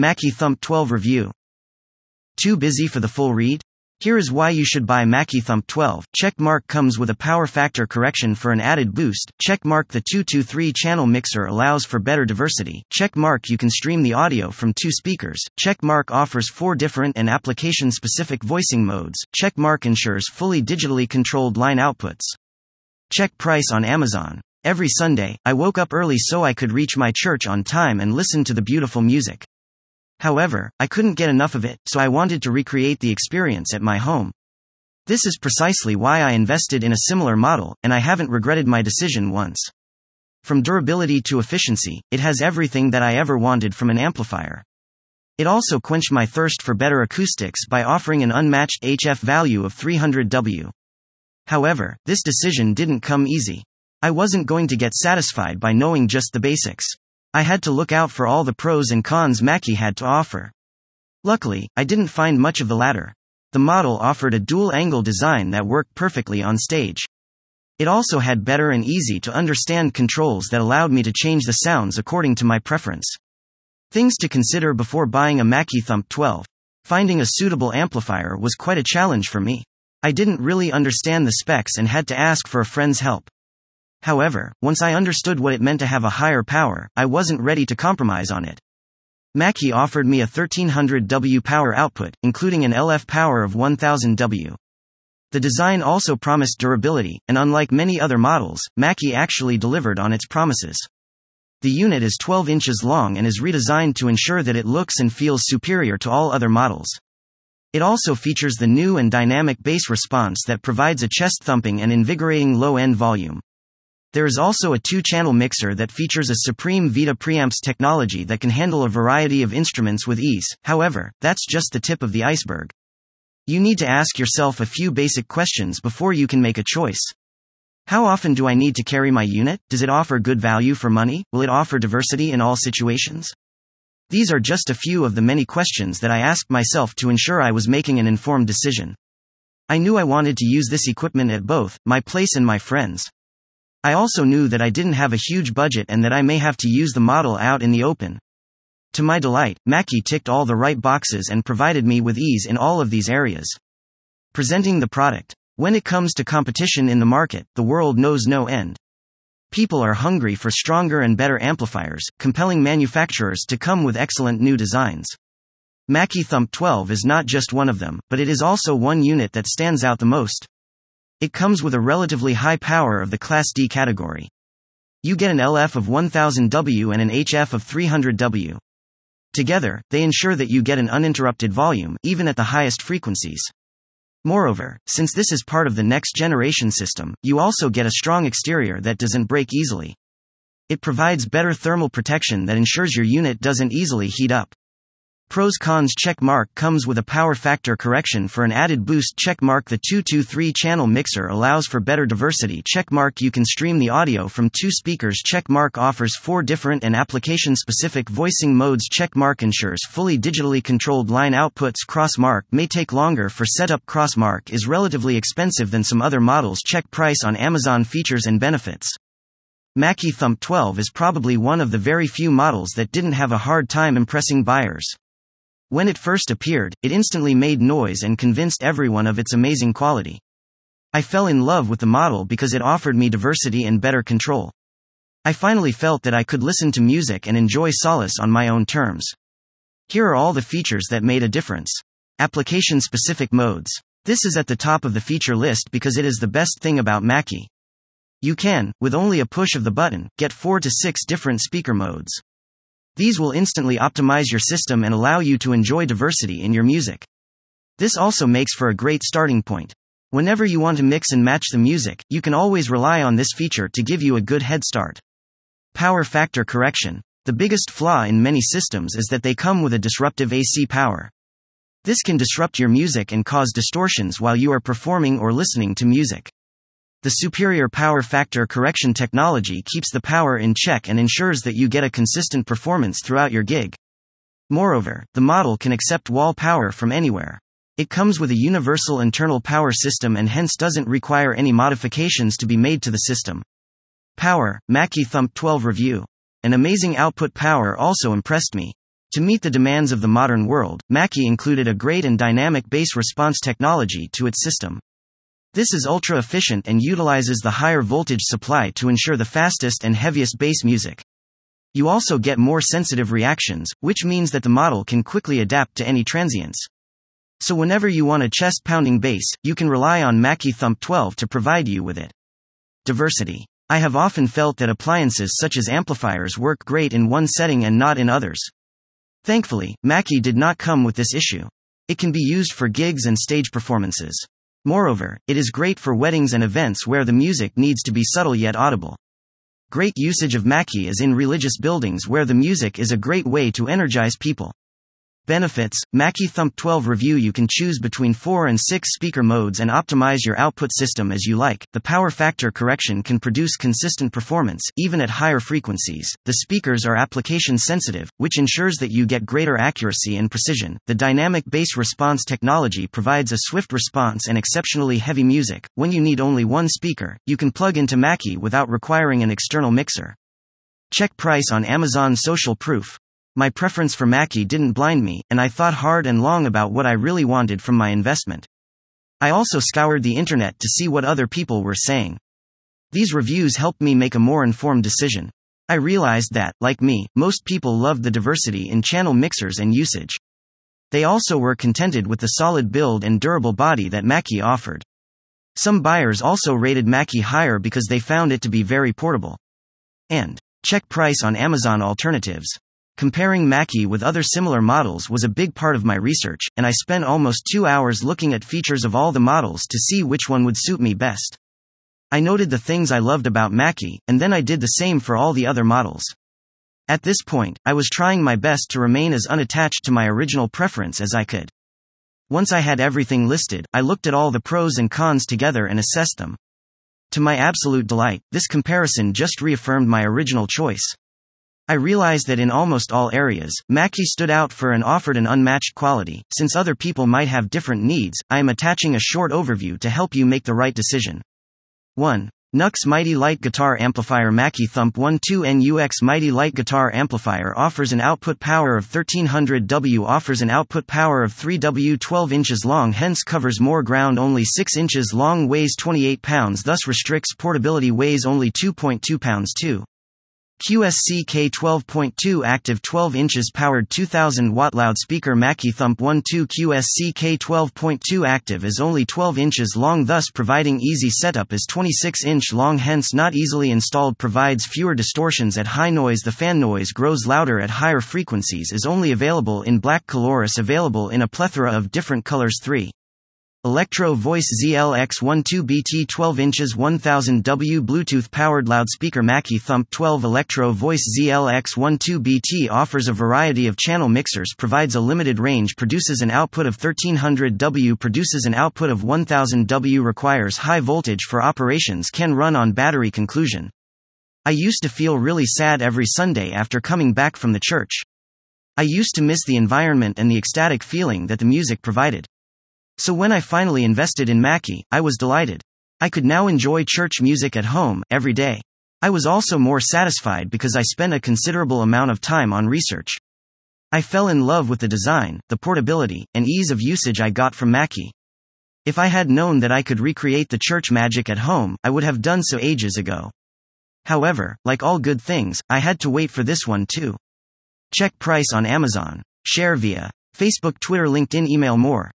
Mackie Thump 12 Review. Too busy for the full read? Here is why you should buy Mackie Thump 12. Checkmark comes with a power factor correction for an added boost. Checkmark the 223 channel mixer allows for better diversity. Checkmark you can stream the audio from two speakers. Checkmark offers four different and application specific voicing modes. Checkmark ensures fully digitally controlled line outputs. Check price on Amazon. Every Sunday, I woke up early so I could reach my church on time and listen to the beautiful music. However, I couldn't get enough of it, so I wanted to recreate the experience at my home. This is precisely why I invested in a similar model, and I haven't regretted my decision once. From durability to efficiency, it has everything that I ever wanted from an amplifier. It also quenched my thirst for better acoustics by offering an unmatched HF value of 300W. However, this decision didn't come easy. I wasn't going to get satisfied by knowing just the basics. I had to look out for all the pros and cons Mackie had to offer. Luckily, I didn't find much of the latter. The model offered a dual angle design that worked perfectly on stage. It also had better and easy to understand controls that allowed me to change the sounds according to my preference. Things to consider before buying a Mackie Thump 12. Finding a suitable amplifier was quite a challenge for me. I didn't really understand the specs and had to ask for a friend's help. However, once I understood what it meant to have a higher power, I wasn't ready to compromise on it. Mackie offered me a 1300W power output, including an LF power of 1000W. The design also promised durability, and unlike many other models, Mackie actually delivered on its promises. The unit is 12 inches long and is redesigned to ensure that it looks and feels superior to all other models. It also features the new and dynamic bass response that provides a chest thumping and invigorating low end volume. There is also a two-channel mixer that features a Supreme Vita preamps technology that can handle a variety of instruments with ease, however, that's just the tip of the iceberg. You need to ask yourself a few basic questions before you can make a choice. How often do I need to carry my unit? Does it offer good value for money? Will it offer diversity in all situations? These are just a few of the many questions that I asked myself to ensure I was making an informed decision. I knew I wanted to use this equipment at both my place and my friends. I also knew that I didn't have a huge budget and that I may have to use the model out in the open. To my delight, Mackie ticked all the right boxes and provided me with ease in all of these areas. Presenting the product. When it comes to competition in the market, the world knows no end. People are hungry for stronger and better amplifiers, compelling manufacturers to come with excellent new designs. Mackie Thump 12 is not just one of them, but it is also one unit that stands out the most. It comes with a relatively high power of the Class D category. You get an LF of 1000W and an HF of 300W. Together, they ensure that you get an uninterrupted volume, even at the highest frequencies. Moreover, since this is part of the next generation system, you also get a strong exterior that doesn't break easily. It provides better thermal protection that ensures your unit doesn't easily heat up. Pros cons check mark comes with a power factor correction for an added boost check mark. The 223 channel mixer allows for better diversity check mark. You can stream the audio from two speakers. Check mark offers four different and application specific voicing modes. Check mark ensures fully digitally controlled line outputs. Cross mark may take longer for setup. Cross mark is relatively expensive than some other models. Check price on Amazon features and benefits. Mackie Thump 12 is probably one of the very few models that didn't have a hard time impressing buyers. When it first appeared, it instantly made noise and convinced everyone of its amazing quality. I fell in love with the model because it offered me diversity and better control. I finally felt that I could listen to music and enjoy solace on my own terms. Here are all the features that made a difference. Application specific modes. This is at the top of the feature list because it is the best thing about Mackie. You can, with only a push of the button, get 4 to 6 different speaker modes. These will instantly optimize your system and allow you to enjoy diversity in your music. This also makes for a great starting point. Whenever you want to mix and match the music, you can always rely on this feature to give you a good head start. Power factor correction. The biggest flaw in many systems is that they come with a disruptive AC power. This can disrupt your music and cause distortions while you are performing or listening to music. The superior power factor correction technology keeps the power in check and ensures that you get a consistent performance throughout your gig. Moreover, the model can accept wall power from anywhere. It comes with a universal internal power system and hence doesn't require any modifications to be made to the system. Power, Mackie Thump 12 Review. An amazing output power also impressed me. To meet the demands of the modern world, Mackie included a great and dynamic bass response technology to its system. This is ultra efficient and utilizes the higher voltage supply to ensure the fastest and heaviest bass music. You also get more sensitive reactions, which means that the model can quickly adapt to any transients. So whenever you want a chest pounding bass, you can rely on Mackie Thump 12 to provide you with it. Diversity. I have often felt that appliances such as amplifiers work great in one setting and not in others. Thankfully, Mackie did not come with this issue. It can be used for gigs and stage performances. Moreover, it is great for weddings and events where the music needs to be subtle yet audible. Great usage of Mackie is in religious buildings where the music is a great way to energize people. Benefits Mackie Thump 12 Review You can choose between 4 and 6 speaker modes and optimize your output system as you like. The power factor correction can produce consistent performance, even at higher frequencies. The speakers are application sensitive, which ensures that you get greater accuracy and precision. The dynamic bass response technology provides a swift response and exceptionally heavy music. When you need only one speaker, you can plug into Mackie without requiring an external mixer. Check price on Amazon Social Proof. My preference for Mackie didn't blind me, and I thought hard and long about what I really wanted from my investment. I also scoured the internet to see what other people were saying. These reviews helped me make a more informed decision. I realized that, like me, most people loved the diversity in channel mixers and usage. They also were contented with the solid build and durable body that Mackie offered. Some buyers also rated Mackie higher because they found it to be very portable. And check price on Amazon alternatives. Comparing Mackie with other similar models was a big part of my research, and I spent almost two hours looking at features of all the models to see which one would suit me best. I noted the things I loved about Mackie, and then I did the same for all the other models. At this point, I was trying my best to remain as unattached to my original preference as I could. Once I had everything listed, I looked at all the pros and cons together and assessed them. To my absolute delight, this comparison just reaffirmed my original choice. I realized that in almost all areas, Mackie stood out for and offered an unmatched quality. Since other people might have different needs, I am attaching a short overview to help you make the right decision. 1. Nux Mighty Lite Guitar Amplifier Mackie Thump 12 NUX Mighty Lite Guitar Amplifier offers an output power of 1300 W offers an output power of 3 W 12 inches long hence covers more ground only 6 inches long weighs 28 pounds thus restricts portability weighs only 2.2 pounds 2. QSC K12.2 active 12 inches powered 2000 watt loudspeaker Mackie Thump 12 QSC K12.2 active is only 12 inches long thus providing easy setup is 26 inch long hence not easily installed provides fewer distortions at high noise the fan noise grows louder at higher frequencies is only available in black colorus available in a plethora of different colors 3 Electro Voice ZLX12BT 12 inches 1000W Bluetooth powered loudspeaker Mackie Thump 12 Electro Voice ZLX12BT offers a variety of channel mixers provides a limited range produces an output of 1300W produces an output of 1000W requires high voltage for operations can run on battery conclusion. I used to feel really sad every Sunday after coming back from the church. I used to miss the environment and the ecstatic feeling that the music provided. So when I finally invested in Mackie, I was delighted. I could now enjoy church music at home, every day. I was also more satisfied because I spent a considerable amount of time on research. I fell in love with the design, the portability, and ease of usage I got from Mackie. If I had known that I could recreate the church magic at home, I would have done so ages ago. However, like all good things, I had to wait for this one too. Check price on Amazon. Share via Facebook, Twitter, LinkedIn, email more.